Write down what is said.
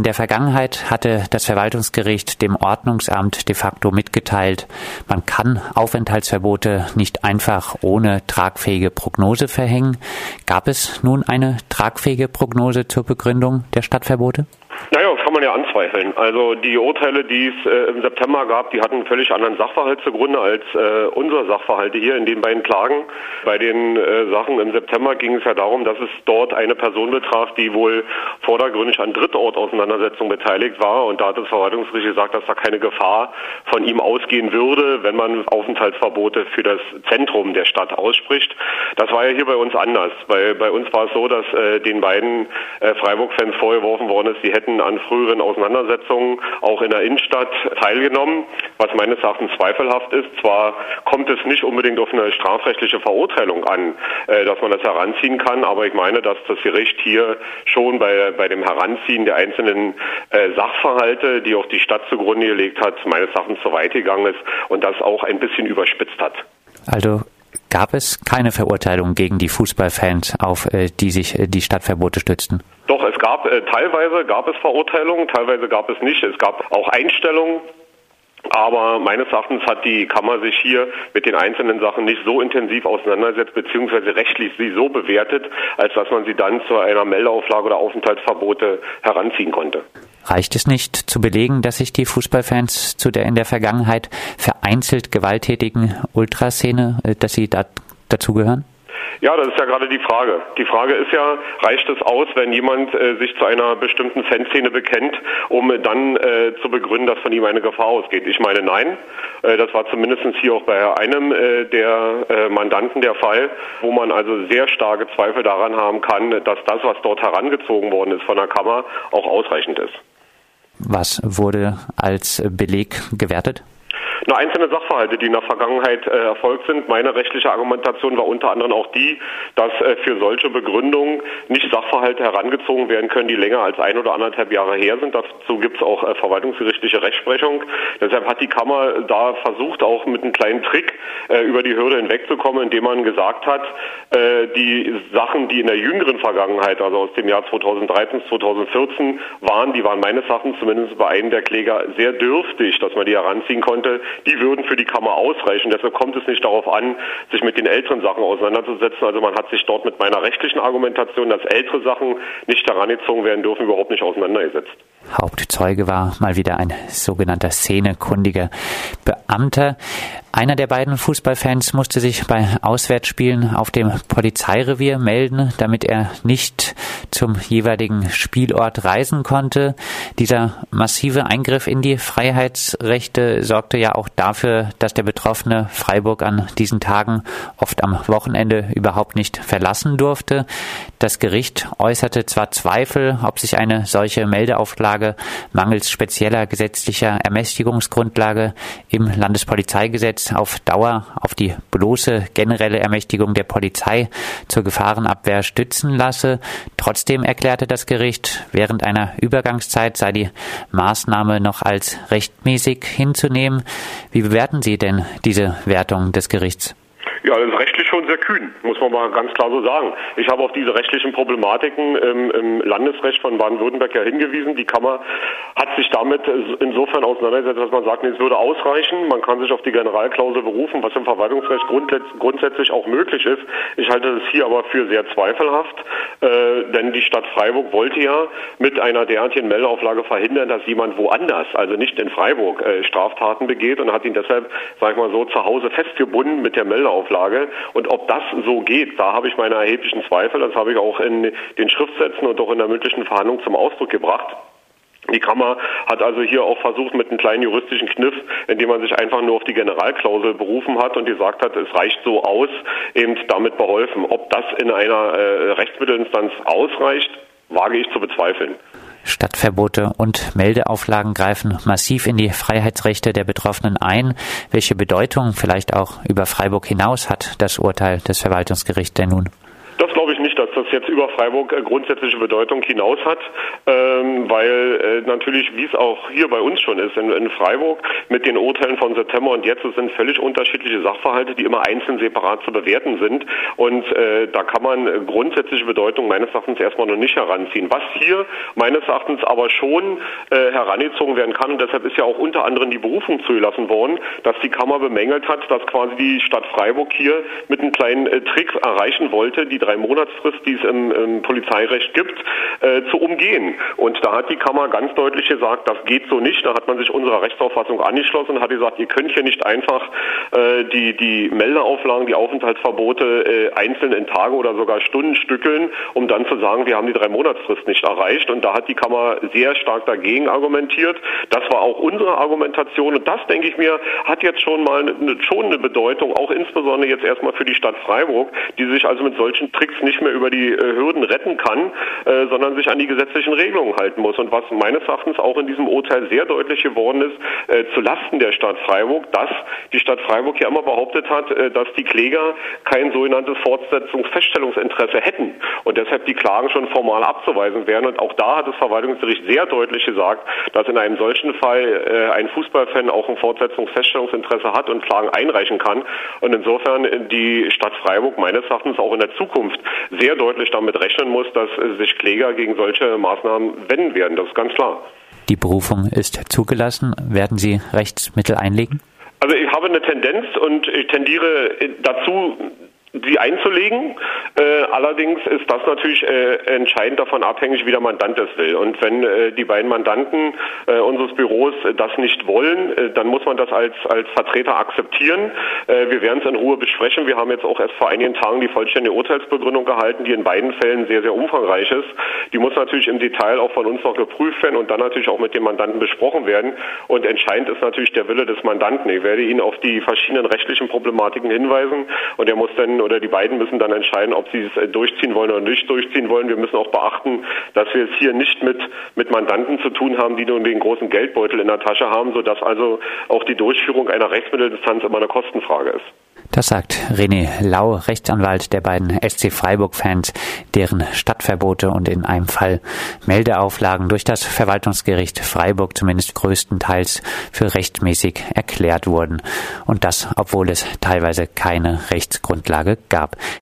In der Vergangenheit hatte das Verwaltungsgericht dem Ordnungsamt de facto mitgeteilt, man kann Aufenthaltsverbote nicht einfach ohne tragfähige Prognose verhängen. Gab es nun eine tragfähige Prognose zur Begründung der Stadtverbote? Naja, man ja anzweifeln. Also die Urteile, die es äh, im September gab, die hatten einen völlig anderen Sachverhalt zugrunde als äh, unser Sachverhalte hier in den beiden Klagen. Bei den äh, Sachen im September ging es ja darum, dass es dort eine Person betraf, die wohl vordergründig an Drittortauseinandersetzungen beteiligt war. Und da hat das Verwaltungsgericht gesagt, dass da keine Gefahr von ihm ausgehen würde, wenn man Aufenthaltsverbote für das Zentrum der Stadt ausspricht. Das war ja hier bei uns anders. Bei, bei uns war es so, dass äh, den beiden äh, Freiburg-Fans vorgeworfen worden ist, sie hätten an früheren Auseinandersetzungen auch in der Innenstadt teilgenommen, was meines Erachtens zweifelhaft ist. Zwar kommt es nicht unbedingt auf eine strafrechtliche Verurteilung an, äh, dass man das heranziehen kann, aber ich meine, dass das Gericht hier schon bei, bei dem Heranziehen der einzelnen äh, Sachverhalte, die auch die Stadt zugrunde gelegt hat, meines Erachtens zu weit gegangen ist und das auch ein bisschen überspitzt hat. Also gab es keine Verurteilung gegen die Fußballfans, auf äh, die sich die Stadtverbote stützten? Doch, es gab äh, teilweise gab es Verurteilungen, teilweise gab es nicht. Es gab auch Einstellungen. Aber meines Erachtens hat die Kammer sich hier mit den einzelnen Sachen nicht so intensiv auseinandersetzt, beziehungsweise rechtlich sie so bewertet, als dass man sie dann zu einer Meldeauflage oder Aufenthaltsverbote heranziehen konnte. Reicht es nicht zu belegen, dass sich die Fußballfans zu der in der Vergangenheit vereinzelt gewalttätigen Ultraszene, äh, dass sie da, dazugehören? Ja, das ist ja gerade die Frage. Die Frage ist ja, reicht es aus, wenn jemand äh, sich zu einer bestimmten Fanszene bekennt, um dann äh, zu begründen, dass von ihm eine Gefahr ausgeht? Ich meine, nein. Äh, das war zumindest hier auch bei einem äh, der äh, Mandanten der Fall, wo man also sehr starke Zweifel daran haben kann, dass das, was dort herangezogen worden ist von der Kammer, auch ausreichend ist. Was wurde als Beleg gewertet? Nur einzelne Sachverhalte, die in der Vergangenheit äh, erfolgt sind. Meine rechtliche Argumentation war unter anderem auch die, dass äh, für solche Begründungen nicht Sachverhalte herangezogen werden können, die länger als ein oder anderthalb Jahre her sind. Dazu gibt es auch äh, verwaltungsgerichtliche Rechtsprechung. Deshalb hat die Kammer da versucht, auch mit einem kleinen Trick äh, über die Hürde hinwegzukommen, indem man gesagt hat, äh, die Sachen, die in der jüngeren Vergangenheit, also aus dem Jahr 2013, 2014 waren, die waren meines Erachtens zumindest bei einem der Kläger sehr dürftig, dass man die heranziehen konnte die würden für die Kammer ausreichen. Deshalb kommt es nicht darauf an, sich mit den älteren Sachen auseinanderzusetzen. Also man hat sich dort mit meiner rechtlichen Argumentation, dass ältere Sachen nicht herangezogen werden dürfen, überhaupt nicht auseinandergesetzt. Hauptzeuge war mal wieder ein sogenannter szenekundiger Beamter. Einer der beiden Fußballfans musste sich bei Auswärtsspielen auf dem Polizeirevier melden, damit er nicht zum jeweiligen Spielort reisen konnte. Dieser massive Eingriff in die Freiheitsrechte sorgte ja auch dafür, dass der Betroffene Freiburg an diesen Tagen oft am Wochenende überhaupt nicht verlassen durfte. Das Gericht äußerte zwar Zweifel, ob sich eine solche Meldeauflage mangels spezieller gesetzlicher Ermächtigungsgrundlage im Landespolizeigesetz jetzt auf Dauer auf die bloße generelle Ermächtigung der Polizei zur Gefahrenabwehr stützen lasse. Trotzdem erklärte das Gericht, während einer Übergangszeit sei die Maßnahme noch als rechtmäßig hinzunehmen. Wie bewerten Sie denn diese Wertung des Gerichts? Ja, das ist rechtlich schon sehr kühn, muss man mal ganz klar so sagen. Ich habe auf diese rechtlichen Problematiken im, im Landesrecht von Baden-Württemberg ja hingewiesen. Die Kammer hat sich damit insofern auseinandergesetzt, dass man sagt, nee, es würde ausreichen. Man kann sich auf die Generalklausel berufen, was im Verwaltungsrecht grundsätzlich auch möglich ist. Ich halte das hier aber für sehr zweifelhaft, äh, denn die Stadt Freiburg wollte ja mit einer derartigen Meldeauflage verhindern, dass jemand woanders, also nicht in Freiburg, äh, Straftaten begeht und hat ihn deshalb, sag ich mal so, zu Hause festgebunden mit der Meldeauflage. Auflage. Und ob das so geht, da habe ich meine erheblichen Zweifel. Das habe ich auch in den Schriftsätzen und auch in der mündlichen Verhandlung zum Ausdruck gebracht. Die Kammer hat also hier auch versucht mit einem kleinen juristischen Kniff, indem man sich einfach nur auf die Generalklausel berufen hat und gesagt hat, es reicht so aus, eben damit beholfen. Ob das in einer äh, Rechtsmittelinstanz ausreicht, wage ich zu bezweifeln. Stadtverbote und Meldeauflagen greifen massiv in die Freiheitsrechte der Betroffenen ein. Welche Bedeutung vielleicht auch über Freiburg hinaus hat das Urteil des Verwaltungsgerichts denn nun? Das glaube ich nicht, dass das jetzt über Freiburg äh, grundsätzliche Bedeutung hinaus hat, ähm, weil äh, natürlich, wie es auch hier bei uns schon ist, in, Freiburg mit den Urteilen von September und jetzt, es sind völlig unterschiedliche Sachverhalte, die immer einzeln separat zu bewerten sind. Und äh, da kann man grundsätzliche Bedeutung meines Erachtens erstmal noch nicht heranziehen. Was hier meines Erachtens aber schon herangezogen werden kann, und deshalb ist ja auch unter anderem die Berufung zugelassen worden, dass die Kammer bemängelt hat, dass quasi die Stadt Freiburg hier mit einem kleinen Trick erreichen wollte, die drei Monatsfrist, die es im, im Polizeirecht gibt, äh, zu umgehen. Und da hat die Kammer ganz deutlich gesagt, das geht so nicht. Da hat man sich unserer Rechtsauffassung angeschlossen und hat gesagt, ihr könnt hier nicht einfach äh, die, die Meldeauflagen, die Aufenthaltsverbote äh, einzeln in Tage oder sogar Stunden stückeln, um dann zu sagen, wir haben die drei Monatsfrist nicht erreicht. Und da hat die Kammer sehr stark dagegen argumentiert. Das war auch unsere Argumentation. Und das, denke ich mir, hat jetzt schon mal eine, schon eine Bedeutung, auch insbesondere jetzt erstmal für die Stadt Freiburg, die sich also mit solchen Tricks nicht mehr über die äh, Hürden retten kann, äh, sondern sich an die gesetzlichen Regelungen halten muss. Und was meines Erachtens auch in diesem Urteil sehr deutlich geworden ist, äh, zu Lasten der Stadt Freiburg, dass die Stadt Freiburg ja immer behauptet hat, äh, dass die Kläger kein sogenanntes Fortsetzungsfeststellungsinteresse hätten und deshalb die Klagen schon formal abzuweisen wären. Und auch da hat das Verwaltungsgericht sehr deutlich gesagt, dass in einem solchen Fall äh, ein Fußballfan auch ein Fortsetzungsfeststellungsinteresse hat und Klagen einreichen kann. Und insofern die Stadt Freiburg meines Erachtens auch in der Zukunft sehr deutlich damit rechnen muss, dass sich Kläger gegen solche Maßnahmen wenden werden. Das ist ganz klar. Die Berufung ist zugelassen. Werden Sie Rechtsmittel einlegen? Also ich habe eine Tendenz und ich tendiere dazu, sie einzulegen. Äh, allerdings ist das natürlich äh, entscheidend davon abhängig, wie der Mandant es will. Und wenn äh, die beiden Mandanten äh, unseres Büros das nicht wollen, äh, dann muss man das als, als Vertreter akzeptieren. Äh, wir werden es in Ruhe besprechen. Wir haben jetzt auch erst vor einigen Tagen die vollständige Urteilsbegründung gehalten, die in beiden Fällen sehr, sehr umfangreich ist. Die muss natürlich im Detail auch von uns noch geprüft werden und dann natürlich auch mit dem Mandanten besprochen werden. Und entscheidend ist natürlich der Wille des Mandanten. Ich werde Ihnen auf die verschiedenen rechtlichen Problematiken hinweisen und er muss dann oder die beiden müssen dann entscheiden, ob sie es äh, durchziehen wollen oder nicht durchziehen wollen. Wir müssen auch beachten, dass wir es hier nicht mit, mit Mandanten zu tun haben, die nun den großen Geldbeutel in der Tasche haben, sodass also auch die Durchführung einer Rechtsmitteldistanz immer eine Kostenfrage ist. Das sagt René Lau, Rechtsanwalt der beiden SC Freiburg-Fans, deren Stadtverbote und in einem Fall Meldeauflagen durch das Verwaltungsgericht Freiburg zumindest größtenteils für rechtmäßig erklärt wurden. Und das, obwohl es teilweise keine Rechtsgrundlage gab.